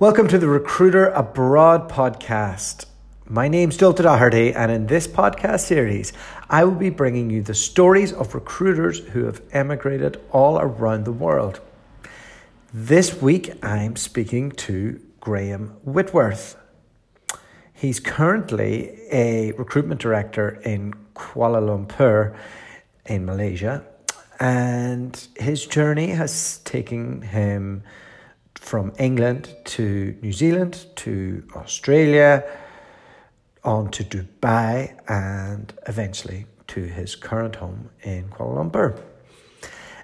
Welcome to the Recruiter Abroad podcast. My name's Joel Doherty, and in this podcast series, I will be bringing you the stories of recruiters who have emigrated all around the world. This week, I'm speaking to Graham Whitworth. He's currently a recruitment director in Kuala Lumpur in Malaysia, and his journey has taken him from England to New Zealand to Australia, on to Dubai, and eventually to his current home in Kuala Lumpur.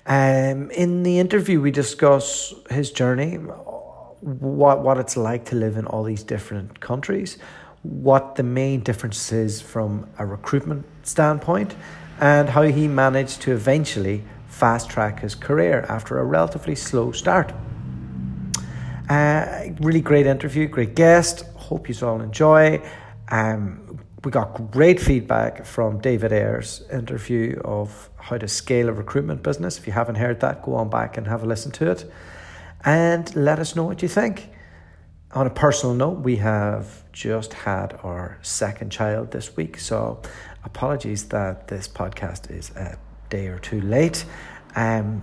Um, in the interview, we discuss his journey, what, what it's like to live in all these different countries, what the main difference is from a recruitment standpoint, and how he managed to eventually fast track his career after a relatively slow start. Uh, really great interview, great guest. Hope you all enjoy. Um, we got great feedback from David Ayer's interview of how to scale a recruitment business. If you haven't heard that, go on back and have a listen to it. And let us know what you think. On a personal note, we have just had our second child this week, so apologies that this podcast is a day or two late. Um,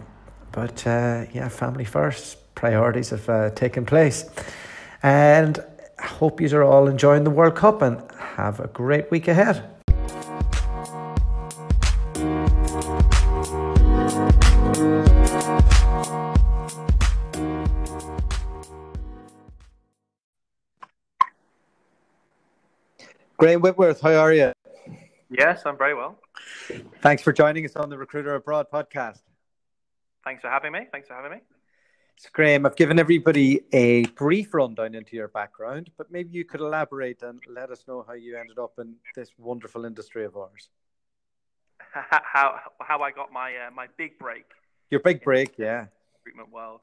but uh, yeah, family first priorities have uh, taken place. And I hope you are all enjoying the World Cup and have a great week ahead. Graham Whitworth, how are you? Yes, I'm very well. Thanks for joining us on the Recruiter Abroad podcast. Thanks for having me. Thanks for having me. So, Graham, I've given everybody a brief rundown into your background, but maybe you could elaborate and let us know how you ended up in this wonderful industry of ours. How how I got my uh, my big break. Your big break, yeah. Recruitment world.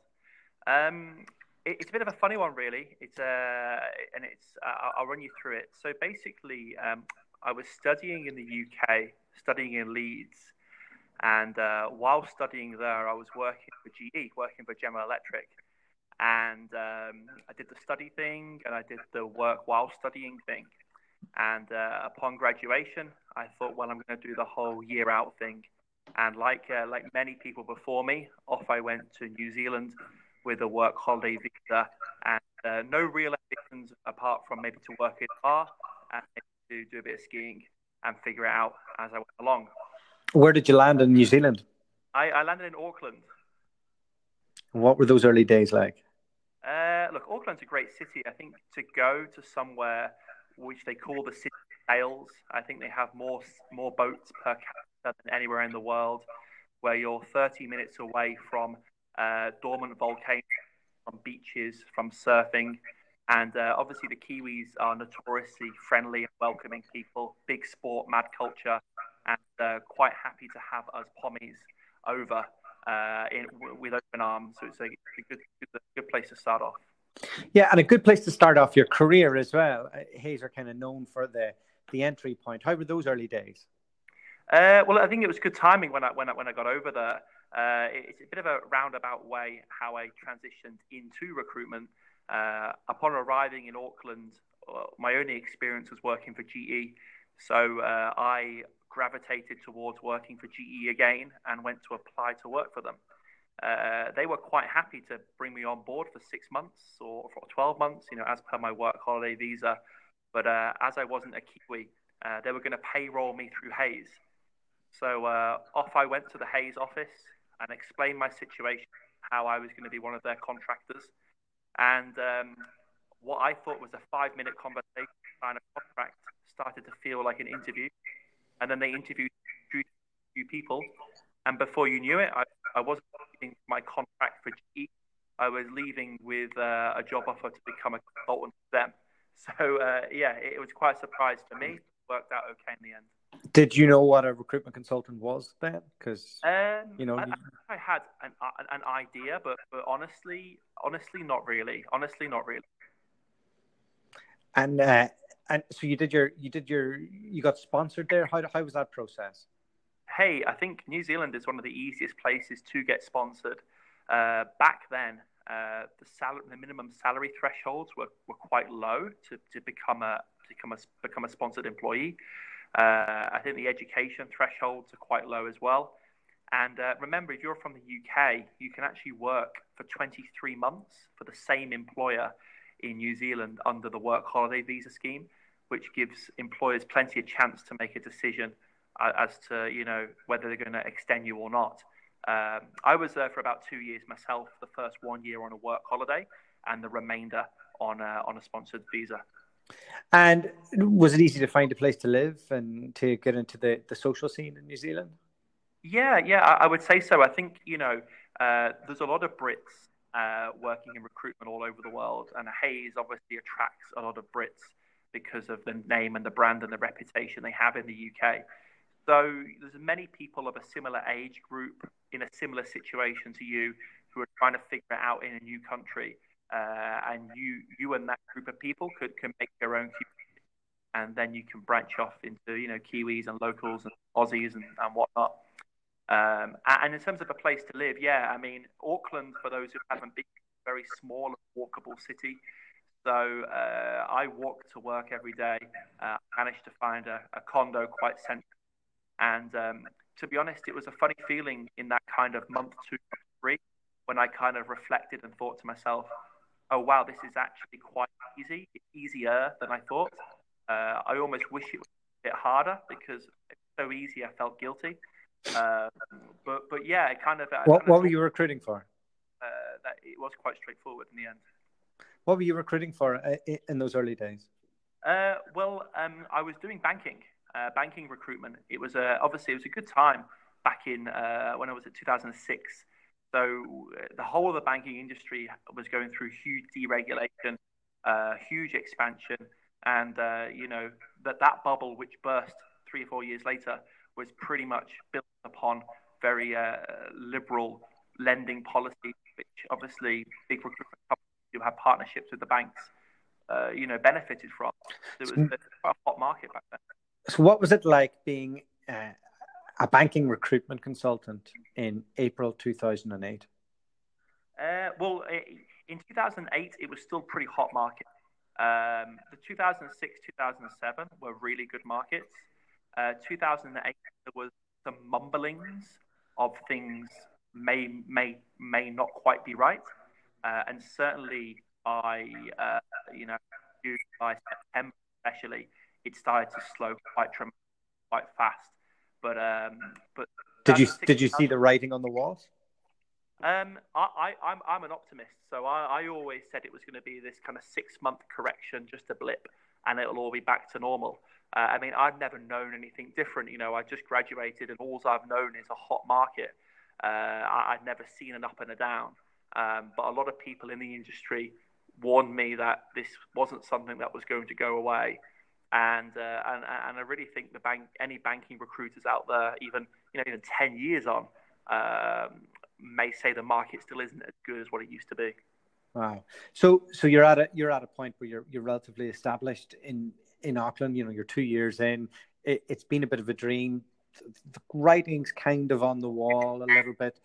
Um, it, it's a bit of a funny one, really. It's uh, and it's uh, I'll run you through it. So basically, um, I was studying in the UK, studying in Leeds, and uh, while studying there, I was working for GE, working for General Electric. And um, I did the study thing and I did the work while studying thing. And uh, upon graduation, I thought, well, I'm going to do the whole year out thing. And like uh, like many people before me, off I went to New Zealand with a work holiday visa and uh, no real ambitions apart from maybe to work in a bar and to do a bit of skiing and figure it out as I went along. Where did you land in New Zealand? I, I landed in Auckland. what were those early days like? Uh, look, Auckland's a great city. I think to go to somewhere which they call the city of sails, I think they have more more boats per capita than anywhere in the world. Where you're 30 minutes away from uh, dormant volcanoes, from beaches, from surfing, and uh, obviously the Kiwis are notoriously friendly and welcoming people. Big sport, mad culture, and uh, quite happy to have us pommies over uh, in, with open arms. So it's a, a good, good, good place to start off. Yeah, and a good place to start off your career as well. Uh, Hays are kind of known for the the entry point. How were those early days? Uh, well, I think it was good timing when I when I, when I got over there. Uh, it's a bit of a roundabout way how I transitioned into recruitment. Uh, upon arriving in Auckland, my only experience was working for GE. So uh, I gravitated towards working for GE again and went to apply to work for them. Uh, they were quite happy to bring me on board for six months or for 12 months, you know, as per my work holiday visa. But uh, as I wasn't a Kiwi, uh, they were going to payroll me through Hays. So uh, off I went to the Hays office and explained my situation, how I was going to be one of their contractors. And um, what I thought was a five minute conversation, sign a contract, started to feel like an interview and then they interviewed a few people. And before you knew it, I, I wasn't getting my contract for GE. I was leaving with uh, a job offer to become a consultant for them. So uh, yeah, it, it was quite a surprise to me. It worked out okay in the end. Did you know what a recruitment consultant was then? Because um, you know, I, I had an, an idea, but but honestly, honestly, not really. Honestly, not really. And uh, and so you did your you did your you got sponsored there. How how was that process? Hey, I think New Zealand is one of the easiest places to get sponsored. Uh, back then, uh, the salary, the minimum salary thresholds were, were quite low to, to become a become a become a sponsored employee. Uh, I think the education thresholds are quite low as well. And uh, remember, if you're from the UK, you can actually work for 23 months for the same employer in New Zealand under the work holiday visa scheme, which gives employers plenty of chance to make a decision uh, as to you know whether they're going to extend you or not. Um, I was there for about two years myself. The first one year on a work holiday, and the remainder on a, on a sponsored visa. And was it easy to find a place to live and to get into the, the social scene in New Zealand? Yeah, yeah, I, I would say so. I think you know uh, there's a lot of Brits uh, working in recruitment all over the world, and Hays obviously attracts a lot of Brits because of the name and the brand and the reputation they have in the UK. So there's many people of a similar age group in a similar situation to you who are trying to figure it out in a new country, uh, and you you and that group of people could can make your own community, and then you can branch off into you know Kiwis and locals and Aussies and, and whatnot. Um, and in terms of a place to live, yeah, I mean, Auckland, for those who haven't been, very small, and walkable city. So uh, I walk to work every day. Uh, managed to find a, a condo quite central. And um, to be honest, it was a funny feeling in that kind of month two, three, when I kind of reflected and thought to myself, oh, wow, this is actually quite easy, easier than I thought. Uh, I almost wish it was a bit harder because it's so easy, I felt guilty. Uh, but but yeah, it kind of. What, kind what were you recruiting for? Uh, that it was quite straightforward in the end. What were you recruiting for uh, in those early days? Uh, well, um, I was doing banking, uh, banking recruitment. It was a, obviously it was a good time back in when I was at 2006. So the whole of the banking industry was going through huge deregulation, huge expansion, and you know that that bubble which burst three or four years later was pretty much built upon very uh, liberal lending policy, which obviously big recruitment who have partnerships with the banks, uh, you know, benefited from. It was a, a hot market back then. So, what was it like being uh, a banking recruitment consultant in April 2008? Uh, well, in 2008, it was still pretty hot market. Um, the 2006, 2007 were really good markets. Uh, 2008, there was some mumblings of things may may may not quite be right, uh, and certainly by uh, you know by September especially, it started to slow quite quite fast. But um, but did you did you see the writing on the walls? Um, I, I, I'm, I'm an optimist, so I, I always said it was going to be this kind of six month correction, just a blip, and it'll all be back to normal. Uh, I mean, I've never known anything different. You know, I just graduated, and all I've known is a hot market. Uh, I, have never seen an up and a down. Um, but a lot of people in the industry warned me that this wasn't something that was going to go away. And uh, and and I really think the bank, any banking recruiters out there, even you know, even ten years on, um, may say the market still isn't as good as what it used to be. Wow. So so you're at a you're at a point where you're you're relatively established in in Auckland. You know, you're two years in. It, has been a bit of a dream. The writing's kind of on the wall a little bit.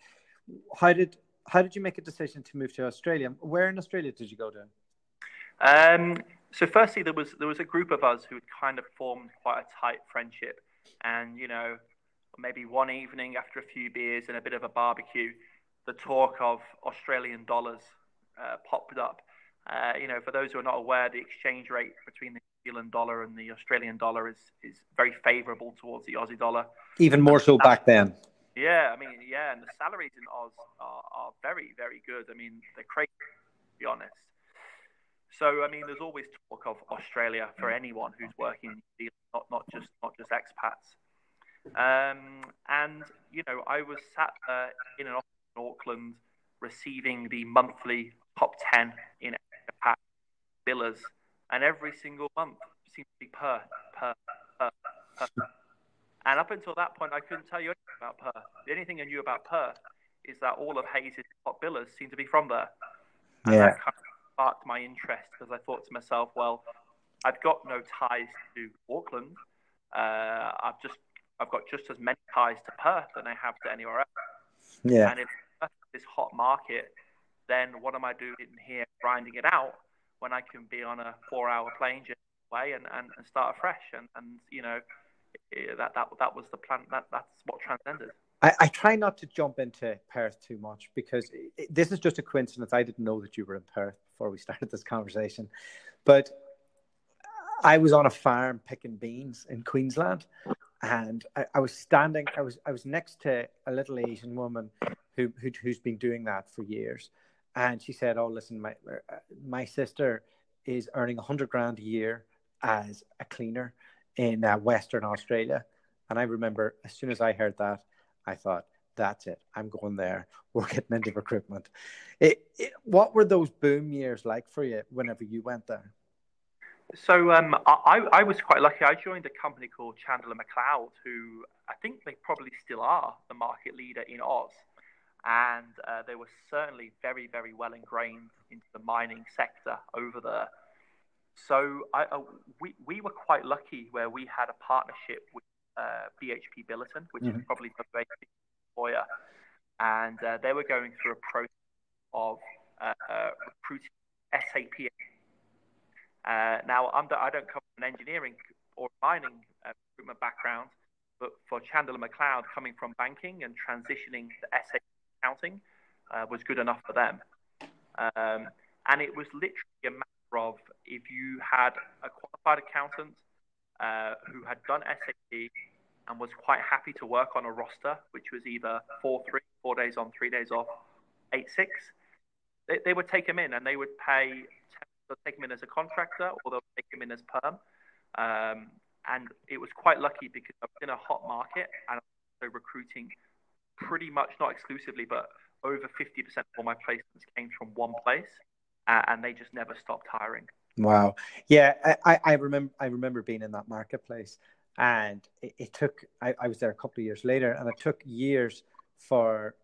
How did how did you make a decision to move to Australia? Where in Australia did you go to? Um, so, firstly, there was there was a group of us who had kind of formed quite a tight friendship, and you know, maybe one evening after a few beers and a bit of a barbecue, the talk of Australian dollars uh, popped up. Uh, you know, for those who are not aware, the exchange rate between the New Zealand dollar and the Australian dollar is, is very favourable towards the Aussie dollar. Even more so back then. Yeah, I mean, yeah, and the salaries in Oz are, are very, very good. I mean, they're crazy, to be honest. So, I mean, there's always talk of Australia for anyone who's working in New Zealand, not, not just not just expats. Um, and you know, I was sat uh, in an office in Auckland, receiving the monthly top ten in expat billers and every single month seemed to be per, per, per, per. And up until that point, I couldn't tell you anything about Perth. The only thing I knew about Perth is that all of Hays's top billers seem to be from there. And yeah. that kind of sparked my interest because I thought to myself, well, I've got no ties to Auckland. Uh, I've just I've got just as many ties to Perth than I have to anywhere else. Yeah. And if this hot market, then what am I doing here grinding it out when I can be on a four-hour plane journey away and, and, and start afresh? And, and you know, that, that, that was the plan. That, that's what transcended. I, I, try not to jump into Perth too much because it, this is just a coincidence. I didn't know that you were in Perth before we started this conversation. But I was on a farm picking beans in Queensland and I, I was standing, I was, I was next to a little Asian woman who, who, who's been doing that for years. And she said, Oh, listen, my, uh, my sister is earning a hundred grand a year as a cleaner in uh, Western Australia. And I remember as soon as I heard that, I thought, that's it. I'm going there. We're getting into recruitment. It, it, what were those boom years like for you whenever you went there? So um, I, I was quite lucky. I joined a company called Chandler Macleod, who I think they probably still are the market leader in Oz. And uh, they were certainly very, very well ingrained into the mining sector over there. So I, uh, we, we were quite lucky where we had a partnership with uh, BHP Billiton, which mm-hmm. is probably the biggest employer, and uh, they were going through a process of uh, uh recruiting SAP. Uh, now, I'm the, I don't come from an engineering or mining uh, recruitment background, but for Chandler Macleod, coming from banking and transitioning to SAP accounting was good enough for them. Um, and it was literally a of if you had a qualified accountant uh, who had done SAP and was quite happy to work on a roster, which was either four three, four days on, three days off, eight six. They, they would take him in and they would pay. They'll take him in as a contractor or they'll take him in as perm. Um, and it was quite lucky because I was in a hot market and also recruiting pretty much not exclusively, but over 50% of all my placements came from one place, and they just never stopped hiring. Wow. Yeah, I, I remember I remember being in that marketplace and it, it took I, I, was there a couple of years later and it took years for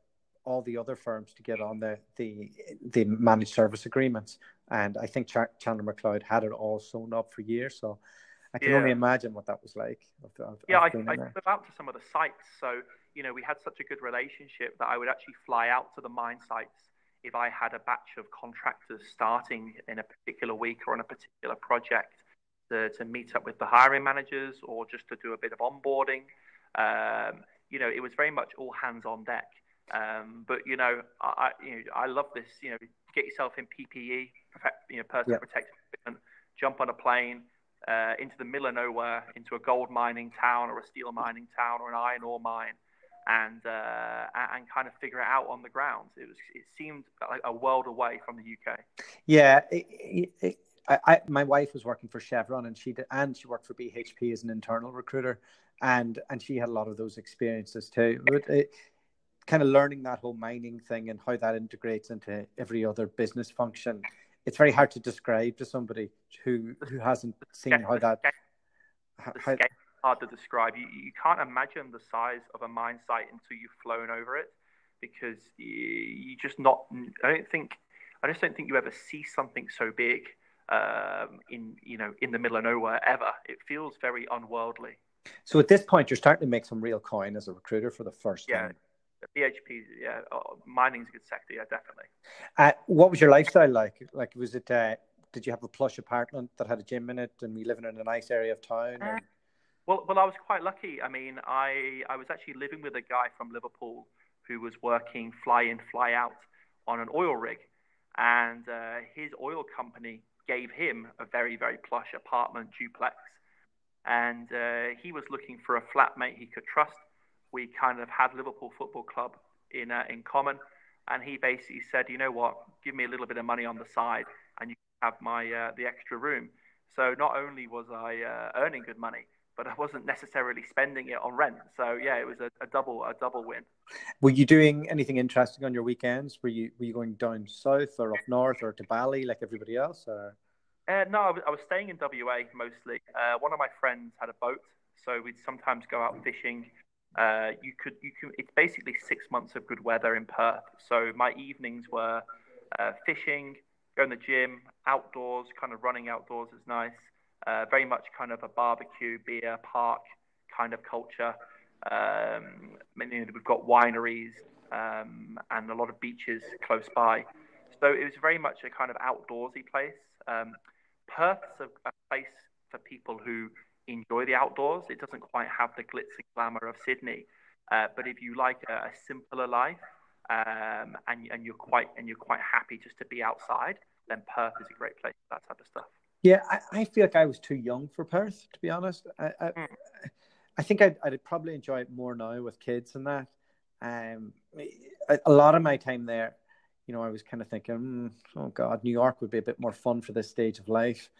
all the other firms to get on the the, the managed service agreements and I think Ch- Chandler Macleod had it all sewn up for years so I can yeah. only imagine what that was like. Yeah, I, I flew out to some of the sites. So, you know, we had such a good relationship that I would actually fly out to the mine sites if I had a batch of contractors starting in a particular week or on a particular project to, to meet up with the hiring managers or just to do a bit of onboarding. Um, you know, it was very much all hands on deck. Um, but you know, I you know, I love this. You know, get yourself in PPE, you know, personal yeah. protective equipment, jump on a plane uh, into the middle of nowhere, into a gold mining town or a steel mining town or an iron ore mine, and uh, and kind of figure it out on the ground. It was it seemed like a world away from the UK. Yeah, it, it, I, I, my wife was working for Chevron, and she did, and she worked for BHP as an internal recruiter, and and she had a lot of those experiences too. But it, kind of learning that whole mining thing and how that integrates into every other business function. It's very hard to describe to somebody who who hasn't seen how that. How, hard to describe. You, you can't imagine the size of a mine site until you've flown over it, because you, you just not. I don't think. I just don't think you ever see something so big um, in you know in the middle of nowhere ever. It feels very unworldly. So at this point, you're starting to make some real coin as a recruiter for the first yeah. time. BHP, yeah, oh, mining's a good sector, yeah, definitely. Uh, what was your lifestyle like? Like, was it? Uh, did you have a plush apartment that had a gym in it, and we living in a nice area of town? Uh, well, well, I was quite lucky. I mean, I I was actually living with a guy from Liverpool who was working fly in, fly out on an oil rig, and uh, his oil company gave him a very, very plush apartment duplex. And uh, he was looking for a flatmate he could trust. We kind of had Liverpool Football Club in, uh, in common. And he basically said, you know what, give me a little bit of money on the side and you can have my, uh, the extra room. So not only was I uh, earning good money, but I wasn't necessarily spending it on rent. So yeah, it was a, a, double a double win. Were you doing anything interesting on your weekends? Were you were you going down south or up north or to Bali like everybody else? Or? Uh, no, I was, I was, staying in WA mostly. Uh, one of my friends had a boat, so we'd sometimes go out fishing. Uh, you could you can it's basically six months of good weather in Perth. So my evenings were uh, fishing, going to the gym, outdoors, kind of running outdoors is nice uh, very much kind of a barbecue, beer, park kind of culture. Um, we've got wineries um, and a lot of beaches close by. so it was very much a kind of outdoorsy place. Um, Perth's a, a place for people who enjoy the outdoors. It doesn't quite have the glitz and glamour of Sydney, uh, but if you like a, a simpler life um, and, and you're quite and you're quite happy just to be outside, then Perth is a great place for that type of stuff. Yeah, I, I feel like I was too young for Perth, to be honest. I, I, mm. I think I'd, I'd, probably enjoy it more now with kids and that. Um, a, a, lot of my time there, you know, I was kind of thinking, mm, oh God, New York would be a bit more fun for this stage of life.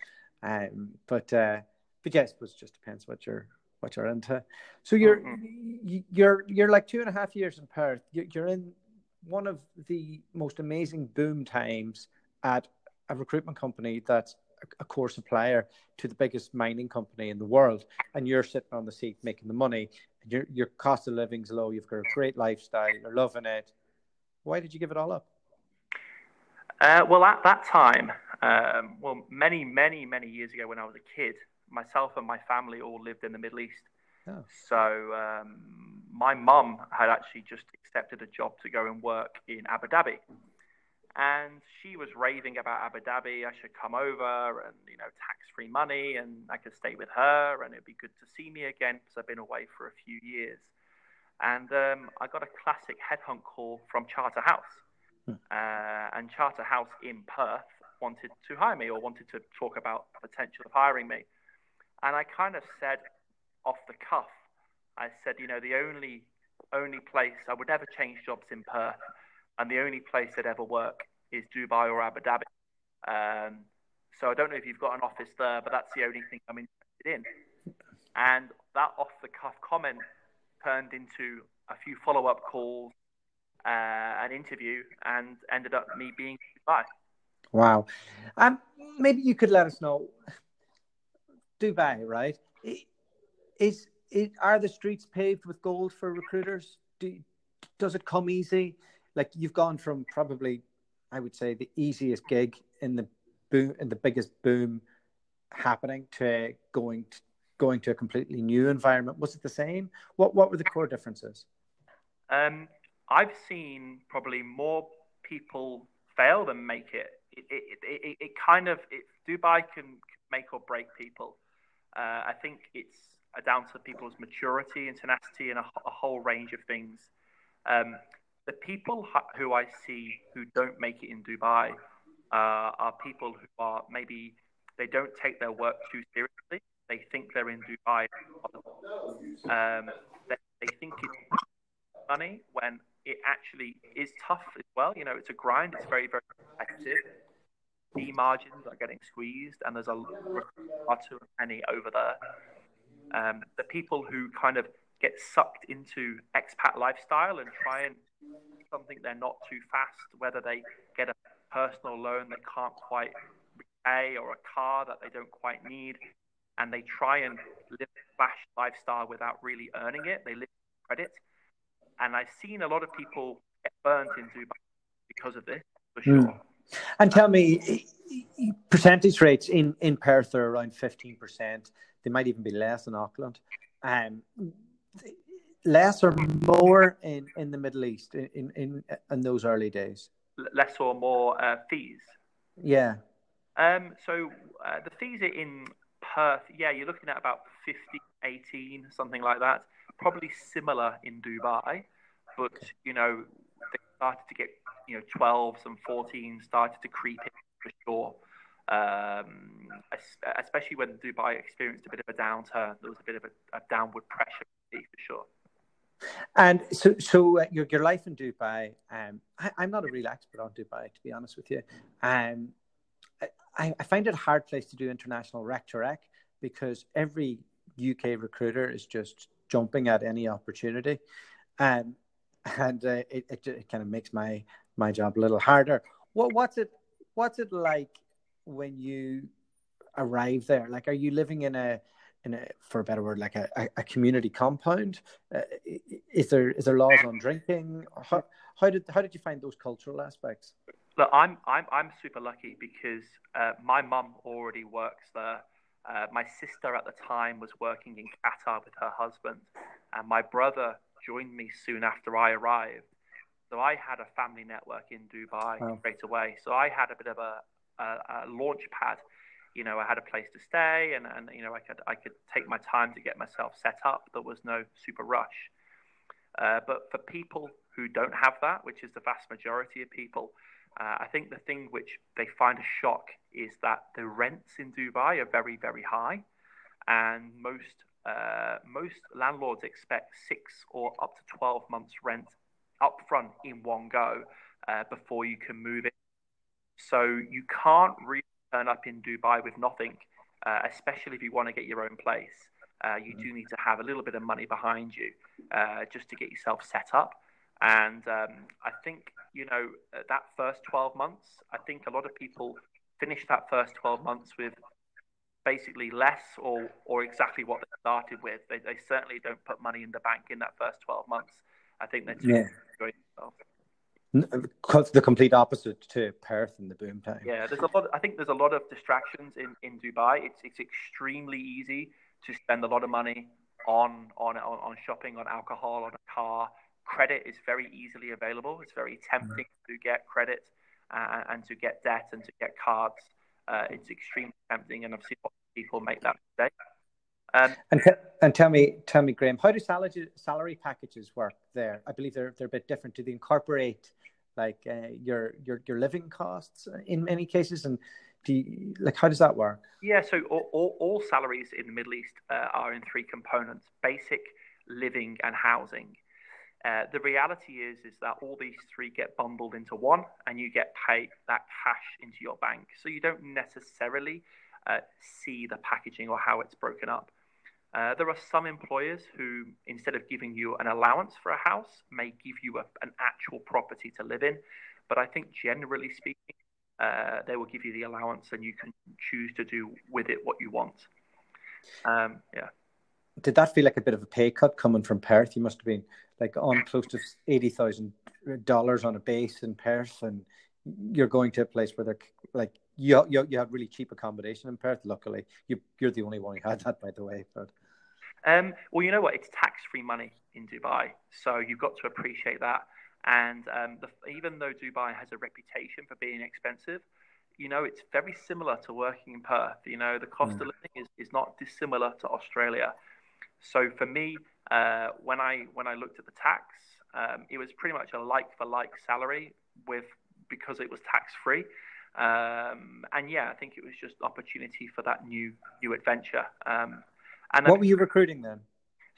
Um, but uh, but yes, it just depends what you're what you're into. So you're mm-hmm. you're you're like two and a half years in Perth. You're in one of the most amazing boom times at a recruitment company that's a core supplier to the biggest mining company in the world, and you're sitting on the seat making the money. Your your cost of living's low. You've got a great lifestyle. You're loving it. Why did you give it all up? Uh, well, at that time, um, well, many, many, many years ago, when I was a kid, myself and my family all lived in the Middle East. Oh. So um, my mum had actually just accepted a job to go and work in Abu Dhabi and she was raving about Abu Dhabi. I should come over and you know tax free money, and I could stay with her, and it'd be good to see me again because I've been away for a few years. And um, I got a classic headhunt call from Charterhouse, hmm. uh, and Charterhouse in Perth wanted to hire me or wanted to talk about the potential of hiring me. And I kind of said off the cuff, I said, you know, the only only place I would never change jobs in Perth and the only place they'd ever work is Dubai or Abu Dhabi. Um, so I don't know if you've got an office there, but that's the only thing I'm interested in. And that off the cuff comment turned into a few follow up calls, uh, an interview, and ended up me being Dubai. Wow. Um, maybe you could let us know Dubai, right? Is, is are the streets paved with gold for recruiters? Do, does it come easy? Like you've gone from probably, I would say, the easiest gig in the boom in the biggest boom happening to going to, going to a completely new environment. Was it the same? What what were the core differences? Um, I've seen probably more people fail than make it. It, it, it, it kind of it, Dubai can make or break people. Uh, I think it's down to people's maturity and tenacity and a, a whole range of things. Um, the people who I see who don't make it in Dubai uh, are people who are maybe they don't take their work too seriously. They think they're in Dubai. Um, they, they think it's money when it actually is tough as well. You know, it's a grind. It's very, very competitive. The margins are getting squeezed, and there's a lot to a penny over there. Um, the people who kind of get sucked into expat lifestyle and try and something they're not too fast, whether they get a personal loan they can't quite repay or a car that they don't quite need, and they try and live a flash lifestyle without really earning it. They live credit. And I've seen a lot of people get burnt in Dubai because of this, for hmm. sure. Mm. And tell me, percentage rates in, in Perth are around 15%. They might even be less in Auckland. Um, less or more in, in the Middle East in, in in those early days? Less or more uh, fees? Yeah. Um, so uh, the fees are in Perth, yeah, you're looking at about 50, 18, something like that. Probably similar in Dubai, but you know they started to get you know 12s and 14s started to creep in for sure. Um, especially when Dubai experienced a bit of a downturn, there was a bit of a, a downward pressure for sure. And so, so uh, your your life in Dubai. Um, I, am not a real expert on Dubai, to be honest with you. Um, I, I find it a hard place to do international rec to rec because every UK recruiter is just jumping at any opportunity, um, and uh, it, it, it kind of makes my my job a little harder. What what's it what's it like when you arrive there? Like, are you living in a in a, for a better word, like a, a, community compound? Uh, is there is there laws on drinking? How, how did how did you find those cultural aspects? Look, I'm I'm I'm super lucky because uh, my mum already works there. Uh, my sister at the time was working in Qatar with her husband, and my brother joined me soon after I arrived. So I had a family network in Dubai wow. straight away. So I had a bit of a, a, a launch pad. You know, I had a place to stay, and, and you know, I could I could take my time to get myself set up. There was no super rush. Uh, but for people who don't have that, which is the vast majority of people, uh, I think the thing which they find a shock is that the rents in Dubai are very, very high, and most uh, most landlords expect six or up to twelve months rent upfront in one go uh, before you can move in. So you can't really turn up in Dubai with nothing, uh, especially if you want to get your own place. Uh, you do need to have a little bit of money behind you uh, just to get yourself set up. And um, I think, you know, that first 12 months, I think a lot of people finish that first 12 months with basically less or, or exactly what they started with. They, they certainly don't put money in the bank in that first 12 months. I think they're too yeah. The complete opposite to Perth in the boom time. Yeah, there's a lot. I think there's a lot of distractions in, in Dubai. It's it's extremely easy to spend a lot of money on on on, on shopping, on alcohol, on a car. Credit is very easily available. It's very tempting mm-hmm. to get credit uh, and to get debt and to get cards. Uh, it's extremely tempting, and I've seen people make that mistake. Um, and and tell me, tell me, Graham, how do salary salary packages work there? I believe they're they're a bit different. Do they incorporate like uh, your your your living costs in many cases, and do you, like how does that work? Yeah, so all, all, all salaries in the Middle East uh, are in three components: basic, living, and housing. Uh, the reality is is that all these three get bundled into one, and you get paid that cash into your bank. So you don't necessarily uh, see the packaging or how it's broken up. Uh, there are some employers who, instead of giving you an allowance for a house, may give you a, an actual property to live in. But I think generally speaking, uh, they will give you the allowance and you can choose to do with it what you want. Um, yeah. Did that feel like a bit of a pay cut coming from Perth? You must have been like on close to eighty thousand dollars on a base in Perth, and you're going to a place where they're like you you, you had really cheap accommodation in Perth. Luckily, you you're the only one who had that, by the way. But um, well, you know what? It's tax free money in Dubai, so you've got to appreciate that. And um, the, even though Dubai has a reputation for being expensive, you know, it's very similar to working in Perth. You know, the cost mm. of living is, is not dissimilar to Australia. So for me, uh, when I when I looked at the tax, um, it was pretty much a like for like salary with because it was tax free. Um, and yeah, I think it was just opportunity for that new new adventure. Um, and what were you recruiting then?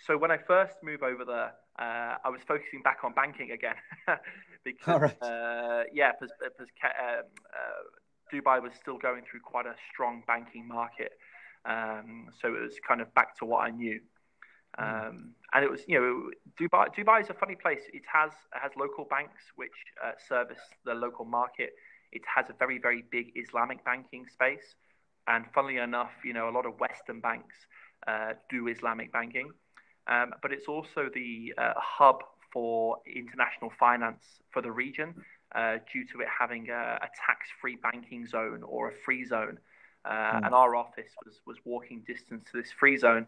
So when I first moved over there, uh, I was focusing back on banking again because right. uh, yeah, because, because um, uh, Dubai was still going through quite a strong banking market. Um, so it was kind of back to what I knew. Hmm. Um, and it was, you know, Dubai. Dubai is a funny place. It has it has local banks which uh, service the local market. It has a very, very big Islamic banking space. And funnily enough, you know, a lot of Western banks uh, do Islamic banking. Um, but it's also the uh, hub for international finance for the region uh, due to it having a, a tax free banking zone or a free zone. Mm. And our office was, was walking distance to this free zone.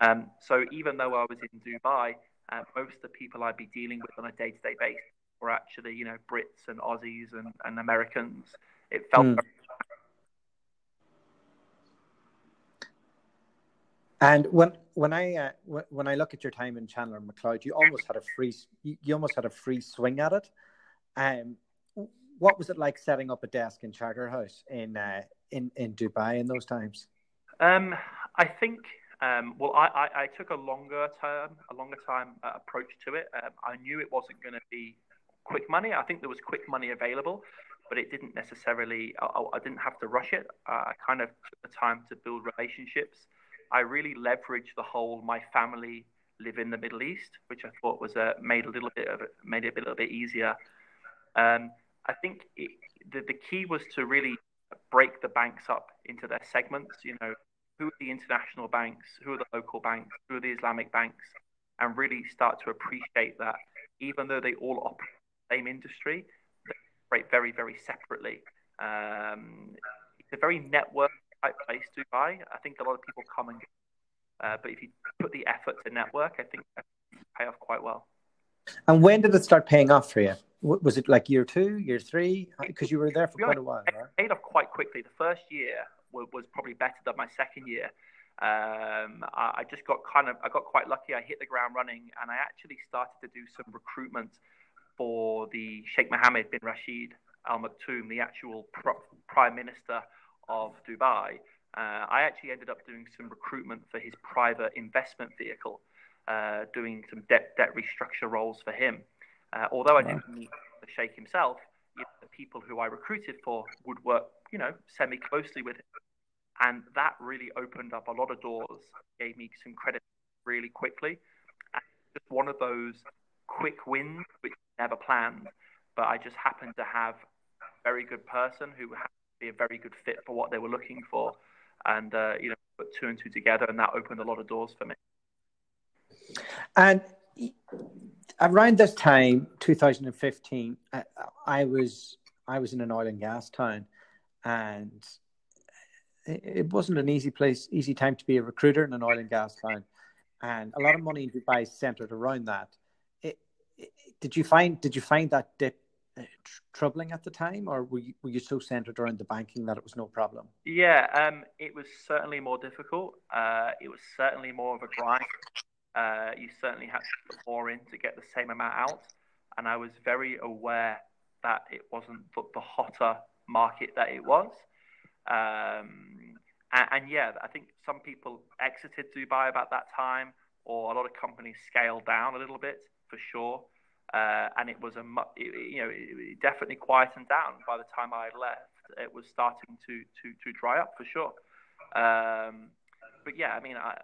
Um, so even though I was in Dubai, uh, most of the people I'd be dealing with on a day to day basis were actually, you know, Brits and Aussies and, and Americans. It felt mm. And when when I uh, when I look at your time in Chandler Macleod, you almost had a free you almost had a free swing at it. Um, what was it like setting up a desk in Charterhouse in uh, in in Dubai in those times? Um, I think um, well, I, I, I, took a longer term, a longer time uh, approach to it. Um, I knew it wasn't going to be quick money. I think there was quick money available, but it didn't necessarily. I, I didn't have to rush it. Uh, I kind of took the time to build relationships. I really leveraged the whole my family live in the Middle East, which I thought was uh, made a little bit of it, made it a little bit easier. Um, I think it, the the key was to really break the banks up into their segments. You know, who are the international banks, who are the local banks, who are the Islamic banks, and really start to appreciate that even though they all operate the same industry, they operate very, very separately. Um, it's a very network type place, Dubai. I think a lot of people come and go. Uh, but if you put the effort to network, I think that pay off quite well. And when did it start paying off for you? was it like year two, year three? Because you were there for quite a while. Right? Paid off quite quickly. The first year was, probably better than my second year. Um, I, I, just got kind of I got quite lucky. I hit the ground running, and I actually started to do some recruitment for the Sheikh Mohammed bin Rashid Al Maktoum, the actual prime minister of Dubai. Uh, I actually ended up doing some recruitment for his private investment vehicle, uh, doing some debt debt restructure roles for him. Uh, although I didn't meet the Sheikh himself, you know, the people who I recruited for would work, you know, semi closely with him, and that really opened up a lot of doors, gave me some credit really quickly. And just one of those quick wins, which never planned, but I just happened to have a very good person who to be a very good fit for what they were looking for, and uh, you know, put two and two together, and that opened a lot of doors for me. And around this time, 2015, I, I was I was in an oil and gas town, and it wasn't an easy place, easy time to be a recruiter in an oil and gas town, and a lot of money in Dubai centered around that. It, it, did you find did you find that dip tr- troubling at the time, or were you, were you so centered around the banking that it was no problem? Yeah, um, it was certainly more difficult. Uh, it was certainly more of a grind. Uh, you certainly had to put more in to get the same amount out. And I was very aware that it wasn't the hotter market that it was. Um, and, and, yeah, I think some people exited Dubai about that time, or a lot of companies scaled down a little bit for sure. Uh, and it was a you know it definitely quietened down by the time I left. It was starting to to to dry up for sure. Um, but yeah, I mean, I,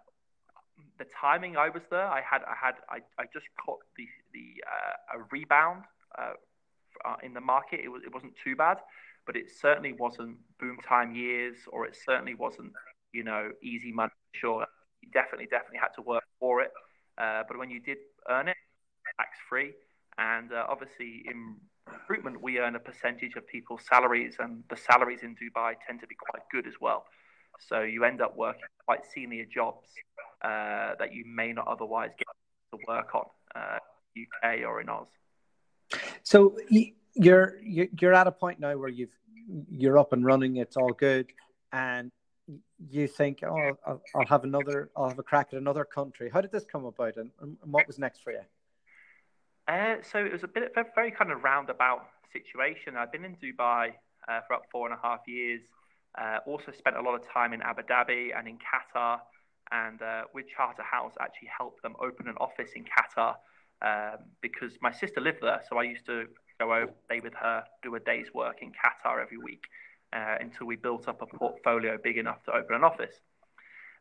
the timing I was there, I had I had I, I just caught the the uh, a rebound uh, in the market. It was it wasn't too bad, but it certainly wasn't boom time years, or it certainly wasn't you know easy money. For sure, you definitely definitely had to work for it. Uh, but when you did earn it, tax free, and uh, obviously in recruitment we earn a percentage of people's salaries, and the salaries in Dubai tend to be quite good as well. So you end up working quite senior jobs uh, that you may not otherwise get to work on uh, UK or in Oz. So you're you're at a point now where you've you're up and running. It's all good, and you think, oh, I'll, I'll have another, I'll have a crack at another country. How did this come about, and, and what was next for you? Uh, so it was a bit of a very kind of roundabout situation. I've been in Dubai uh, for about four and a half years. Uh, also spent a lot of time in Abu Dhabi and in Qatar, and uh, with Charterhouse actually helped them open an office in Qatar um, because my sister lived there, so I used to go over stay with her, do a day's work in Qatar every week uh, until we built up a portfolio big enough to open an office.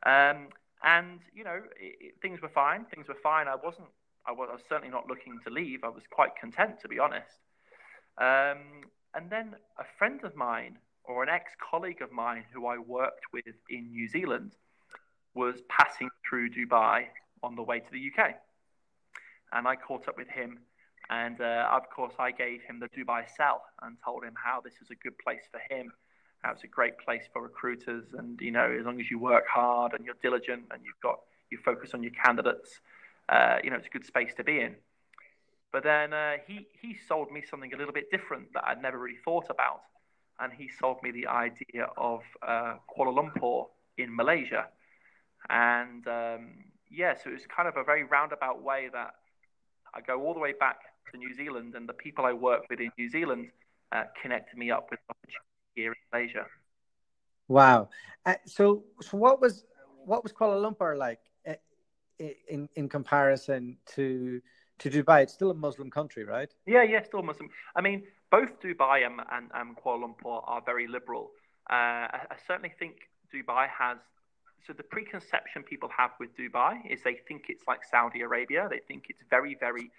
Um, and you know, it, it, things were fine. Things were fine. I wasn't. I was, I was, certainly not looking to leave. I was quite content, to be honest. Um, and then a friend of mine or an ex colleague of mine who I worked with in New Zealand was passing through Dubai on the way to the UK. And I caught up with him. And uh, of course, I gave him the Dubai sell and told him how this is a good place for him. How it's a great place for recruiters. And, you know, as long as you work hard and you're diligent and you've got, you focus on your candidates, uh, you know, it's a good space to be in. But then uh, he, he sold me something a little bit different that I'd never really thought about and he sold me the idea of uh, Kuala Lumpur in Malaysia. And um, yeah, so it was kind of a very roundabout way that I go all the way back to New Zealand, and the people I work with in New Zealand uh, connected me up with opportunity here in Malaysia. Wow. Uh, so, so what was what was Kuala Lumpur like in in comparison to to Dubai? It's still a Muslim country, right? Yeah, yeah, still Muslim. I mean, both Dubai and, and, and Kuala Lumpur are very liberal. Uh, I, I, certainly think Dubai has. So the preconception people have with Dubai is they think it's like Saudi Arabia. They think it's very, very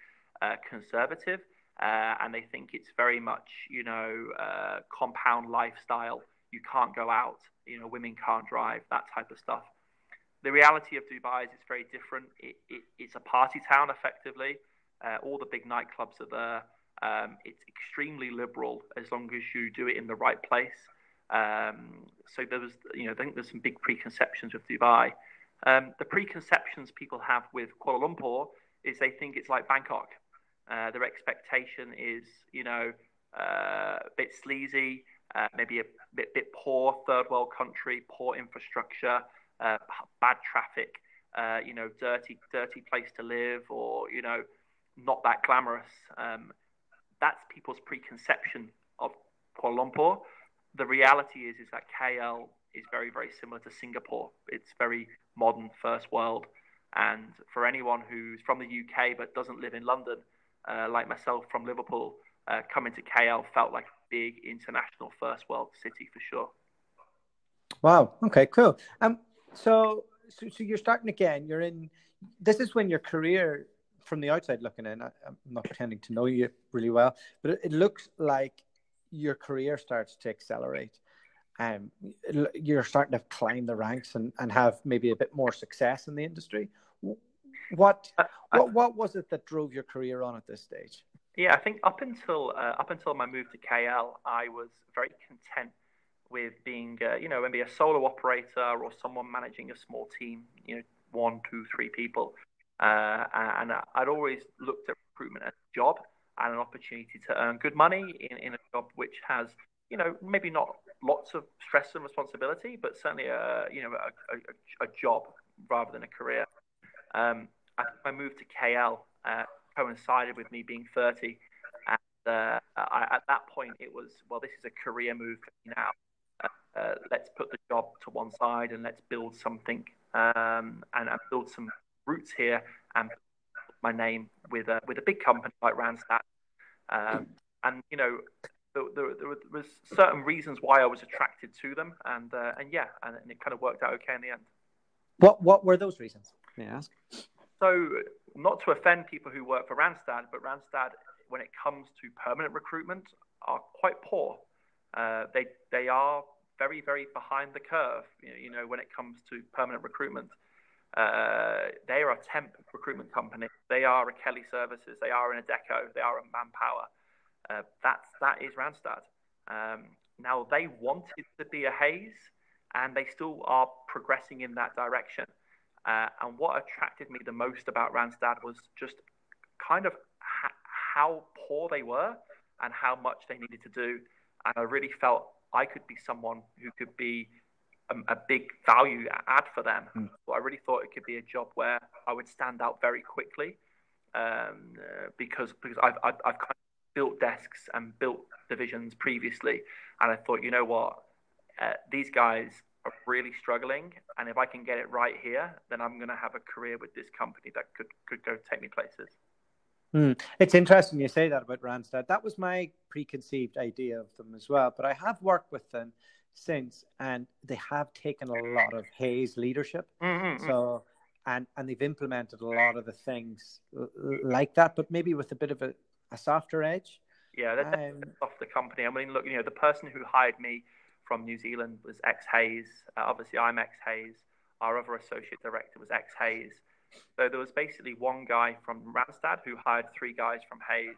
uh, conservative, uh, and they think it's very much, you know, uh, compound lifestyle. You can't go out. You know, women can't drive. That type of stuff. The reality of Dubai is it's very different. It, it, it's a party town, effectively. Uh, all the big nightclubs are there. Um, it's extremely liberal as long as you do it in the right place. Um, so there was, you know, I think there's some big preconceptions with Dubai. Um, the preconceptions people have with Kuala Lumpur is they think it's like Bangkok. Uh, their expectation is, you know, uh, a bit sleazy, uh, maybe a bit, bit poor, third world country, poor infrastructure, uh, bad traffic, uh, you know, dirty, dirty place to live, or you know, not that glamorous. Um, that's people's preconception of Kuala Lumpur. The reality is, is that KL is very, very similar to Singapore. It's very modern, first world. And for anyone who's from the UK but doesn't live in London, uh, like myself from Liverpool, uh, coming to KL felt like a big international first world city for sure. Wow. Okay. Cool. Um. So, so, so you're starting again. You're in. This is when your career, from the outside looking in, I, am not pretending to know you really well, but it, it looks like your career starts to accelerate. Um, you're starting to climb the ranks and, and have maybe a bit more success in the industry. What, uh, what what was it that drove your career on at this stage? Yeah, I think up until uh, up until my move to KL, I was very content with being, uh, you know, maybe a solo operator or someone managing a small team, you know, one, two, three people. Uh, and I'd always looked at recruitment as a job and an opportunity to earn good money in, in a job which has, you know, maybe not lots of stress and responsibility, but certainly a, you know, a, a, a job rather than a career. Um, I think my move to KL uh, coincided with me being 30. And uh, I, at that point, it was, well, this is a career move now. Uh, let's put the job to one side and let's build something um, and, and, build some roots here and my name with a, with a big company like Randstad. Um, and, you know, there, there, there, was certain reasons why I was attracted to them. And, uh, and yeah, and, and it kind of worked out okay in the end. What, what were those reasons? May I ask? So, not to offend people who work for Randstad, but Randstad, when it comes to permanent recruitment, are quite poor. Uh, they they are very very behind the curve. You know, when it comes to permanent recruitment, uh, they are a temp recruitment company. They are a Kelly Services. They are in a Adecco. They are a Manpower. Uh, that's that is Randstad. Um, now they wanted to be a Hays, and they still are progressing in that direction. Uh, and what attracted me the most about Randstad was just kind of ha- how poor they were and how much they needed to do. And I really felt I could be someone who could be a, a big value add for them. Mm. So I really thought it could be a job where I would stand out very quickly um, uh, because because I've, I've, I've kind of built desks and built divisions previously, and I thought, you know what, uh, these guys are really struggling, and if I can get it right here, then I'm going to have a career with this company that could could go take me places. Mm. It's interesting you say that about Randstad. That was my preconceived idea of them as well. But I have worked with them since, and they have taken a lot of Hays leadership. Mm-hmm. So, and and they've implemented a lot of the things like that, but maybe with a bit of a, a softer edge. Yeah, they're um, off the company. I mean, look, you know, the person who hired me from New Zealand was ex Hays. Uh, obviously, I'm ex Hays. Our other associate director was ex Hays. So there was basically one guy from Randstad who hired three guys from Hays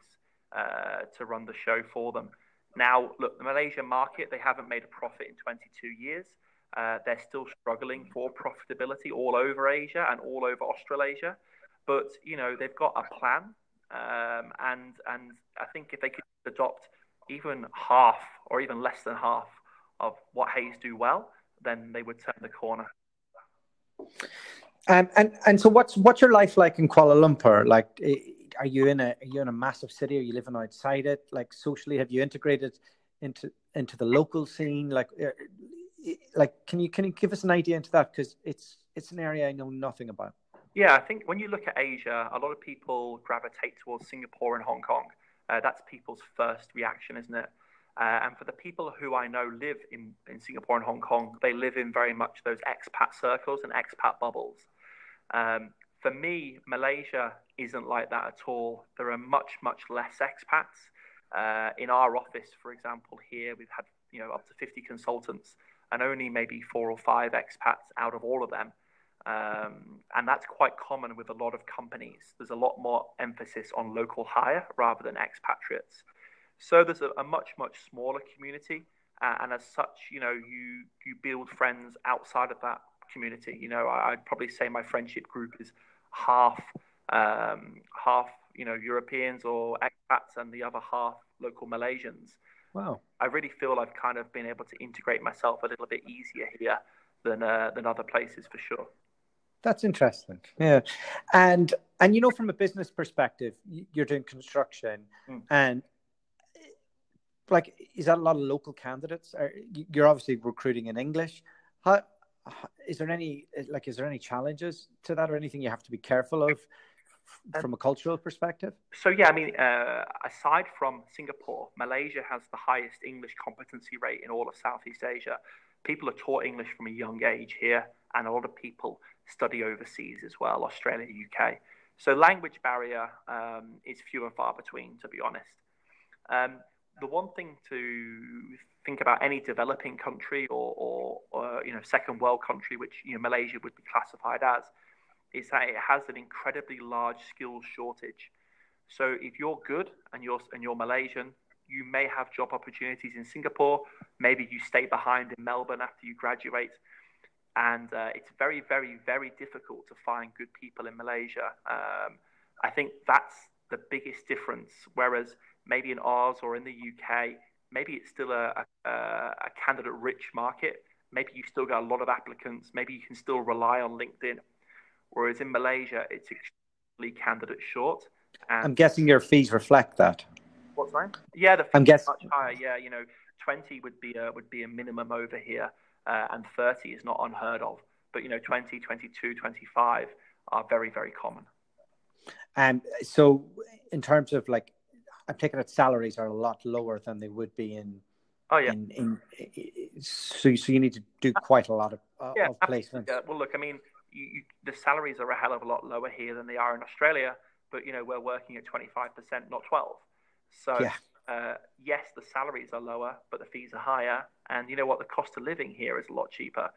uh, to run the show for them. Now, look, the Malaysian market, they haven't made a profit in 22 years. Uh, they're still struggling for profitability all over Asia and all over Australasia. But, you know, they've got a plan. Um, and, and I think if they could adopt even half or even less than half of what Hays do well, then they would turn the corner. Um, and and so what's what's your life like in Kuala Lumpur? Like, eh, are you in a are you in a massive city? Are you living outside it? Like socially, have you integrated into into the local scene? Like, eh, eh, like can you can you give us an idea into that? Because it's it's an area I know nothing about. Yeah, I think when you look at Asia, a lot of people gravitate towards Singapore and Hong Kong. Uh, that's people's first reaction, isn't it? Uh, and for the people who I know live in, in Singapore and Hong Kong, they live in very much those expat circles and expat bubbles. Um, for me, Malaysia isn't like that at all. There are much, much less expats. Uh, in our office, for example, here we've had you know up to 50 consultants and only maybe four or five expats out of all of them. Um, and that's quite common with a lot of companies. There's a lot more emphasis on local hire rather than expatriates. So there's a, a much, much smaller community. Uh, and as such, you know, you, you build friends outside of that community. You know, I, would probably say my friendship group is half, um, half, you know Europeans or expats and the other half local Malaysians. Wow. I really feel I've kind of been able to integrate myself a little bit easier here than uh, than other places for sure. That's interesting. Yeah, and and you know, from a business perspective, you're doing construction, mm. and like, is that a lot of local candidates? Are, You're obviously recruiting in English. How is there any like is there any challenges to that or anything you have to be careful of from a cultural perspective? So yeah, I mean, uh, aside from Singapore, Malaysia has the highest English competency rate in all of Southeast Asia. People are taught English from a young age here, and a lot of people study overseas as well, Australia, UK. So language barrier um, is few and far between, to be honest. Um, the one thing to think about any developing country or, or, or, you know second world country, which you know Malaysia would be classified as, is that it has an incredibly large skills shortage. So if you're good and you're and you're Malaysian, you may have job opportunities in Singapore. Maybe you stay behind in Melbourne after you graduate, and uh, it's very, very, very difficult to find good people in Malaysia. Um, I think that's the biggest difference. Whereas maybe in Oz or in the UK, maybe it's still a, a, a candidate-rich market. Maybe you've still got a lot of applicants. Maybe you can still rely on LinkedIn. Whereas in Malaysia, it's extremely candidate short. I'm guessing your fees reflect that. What's that? Yeah, the fees I'm guessing much higher. Yeah, you know, 20 would be a, would be a minimum over here, uh, and 30 is not unheard of. But you know, 20, 22, 25 are very, very common. And so, in terms of like, I'm taking it salaries are a lot lower than they would be in. Oh yeah. In, in, so, so you need to do quite a lot of, uh, yeah, of placements. Yeah. Well, look, I mean, you, you, the salaries are a hell of a lot lower here than they are in Australia, but you know we're working at 25%, not 12. So yeah. uh, yes, the salaries are lower, but the fees are higher, and you know what? The cost of living here is a lot cheaper.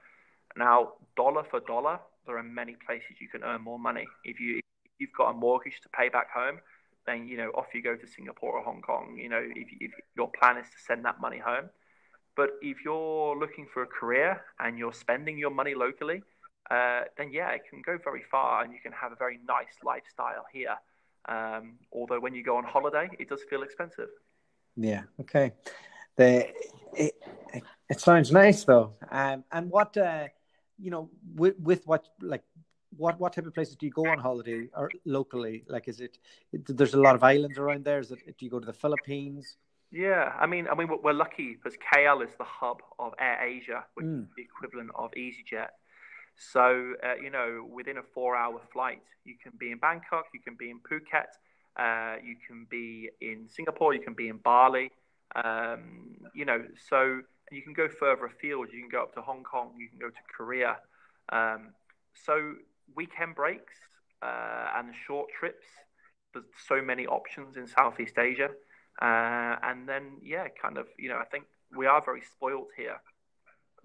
Now, dollar for dollar, there are many places you can earn more money. If you if you've got a mortgage to pay back home, then you know off you go to Singapore or Hong Kong. You know if, if your plan is to send that money home. But if you're looking for a career and you're spending your money locally, uh, then yeah, it can go very far and you can have a very nice lifestyle here. Um, although when you go on holiday, it does feel expensive. Yeah. Okay. The it, it sounds nice though. Um, and what uh, you know with with what like what what type of places do you go on holiday or locally? Like, is it there's a lot of islands around there? Is it do you go to the Philippines? Yeah, I mean, I mean, we're lucky because KL is the hub of Air Asia, which mm. is the equivalent of EasyJet. So, uh, you know, within a four hour flight, you can be in Bangkok, you can be in Phuket, uh, you can be in Singapore, you can be in Bali. Um, you know, so you can go further afield. You can go up to Hong Kong, you can go to Korea. Um, so, weekend breaks uh, and short trips, there's so many options in Southeast Asia. Uh, and then, yeah, kind of, you know, I think we are very spoiled here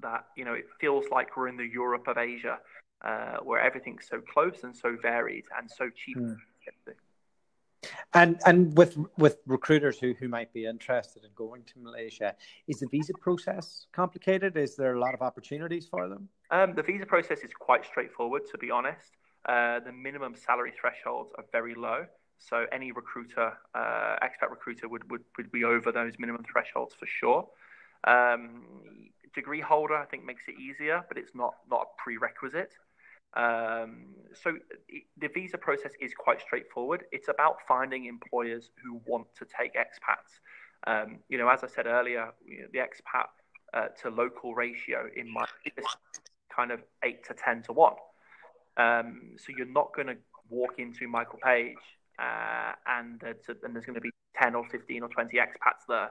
that you know it feels like we're in the Europe of Asia, uh, where everything's so close and so varied and so cheap. Mm. And and with with recruiters who, who might be interested in going to Malaysia, is the visa process complicated? Is there a lot of opportunities for them? Um, the visa process is quite straightforward, to be honest. Uh, the minimum salary thresholds are very low, so any recruiter, uh, expat recruiter, would, would would be over those minimum thresholds for sure. Um, degree holder, I think, makes it easier, but it's not not a prerequisite. Um, so it, the visa process is quite straightforward. It's about finding employers who want to take expats. Um, you know, as I said earlier, you know, the expat uh, to local ratio in my kind of eight to ten to one. Um, so you're not going to walk into Michael Page uh, and, and there's going to be ten or fifteen or twenty expats there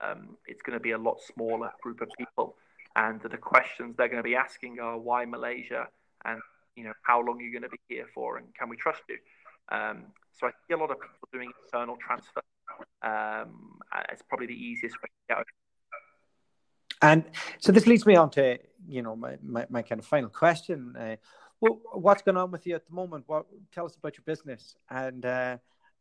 um, it's going to be a lot smaller group of people. And the questions they're going to be asking are why Malaysia and you know how long you're you going to be here for and can we trust you? Um, so I see a lot of people doing internal transfer. Um, it's probably the easiest way to go. And so this leads me on to you know my, my, my kind of final question. Uh, well, what's going on with you at the moment? What tell us about your business and uh,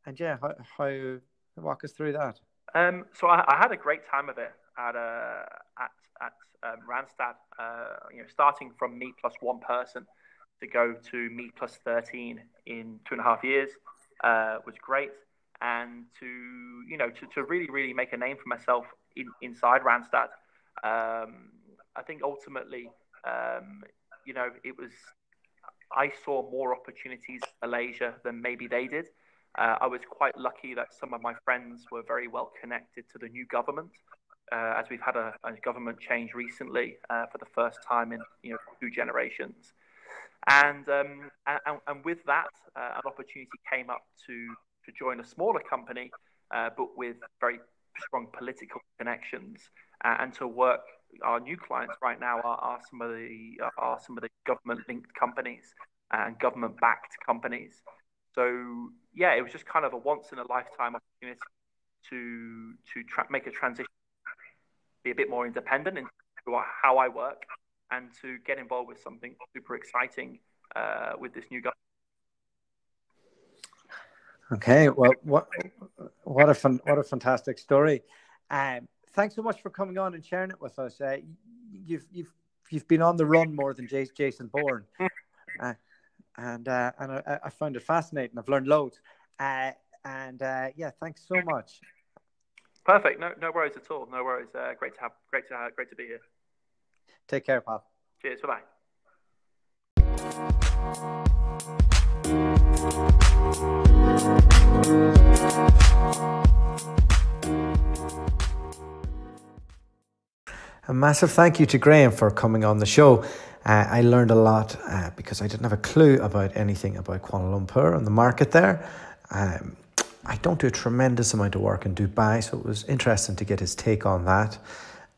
and yeah, how, how walk us through that. Um, so I, I, had a great time of it at uh, at at um, Randstad. Uh, you know, starting from me plus one person to go to me plus thirteen in two and a half years. uh, was great, and to you know to, to really really make a name for myself in, inside Randstad. Um, I think ultimately, um, you know, it was I saw more opportunities in Malaysia than maybe they did. Uh, I was quite lucky that some of my friends were very well connected to the new government, uh, as we've had a, a government change recently uh, for the first time in you know two generations. And um, and, and, with that, uh, an opportunity came up to to join a smaller company, uh, but with very strong political connections, uh, and to work. Our new clients right now are, are some of the are some of the government linked companies and government backed companies. So yeah, it was just kind of a once in a lifetime opportunity to to tra- make a transition, be a bit more independent in how I work, and to get involved with something super exciting uh, with this new government. Okay, well, what what a fun, what a fantastic story. Um, thanks so much for coming on and sharing it with us. Uh, you've you've you've been on the run more than Jason Bourne, uh, and uh, and I, I, found it fascinating. I've learned loads, uh, and uh, yeah, thanks so much. Perfect. No no worries at all. No worries. Uh, great to have great to have, great to be here. Take care, pal. Cheers. Bye bye. Massive thank you to Graham for coming on the show. Uh, I learned a lot uh, because I didn't have a clue about anything about Kuala Lumpur and the market there. Um, I don't do a tremendous amount of work in Dubai, so it was interesting to get his take on that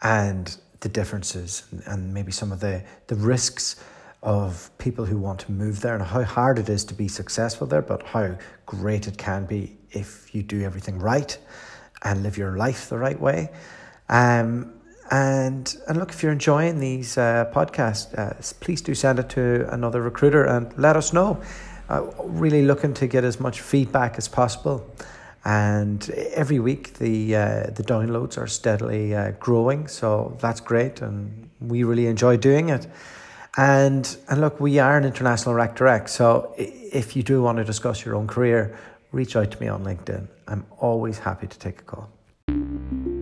and the differences and maybe some of the, the risks of people who want to move there and how hard it is to be successful there, but how great it can be if you do everything right and live your life the right way. Um, and and look, if you're enjoying these uh, podcasts, uh, please do send it to another recruiter and let us know. Uh, really looking to get as much feedback as possible. And every week the uh, the downloads are steadily uh, growing, so that's great, and we really enjoy doing it. And and look, we are an international Rec Direct, so if you do want to discuss your own career, reach out to me on LinkedIn. I'm always happy to take a call.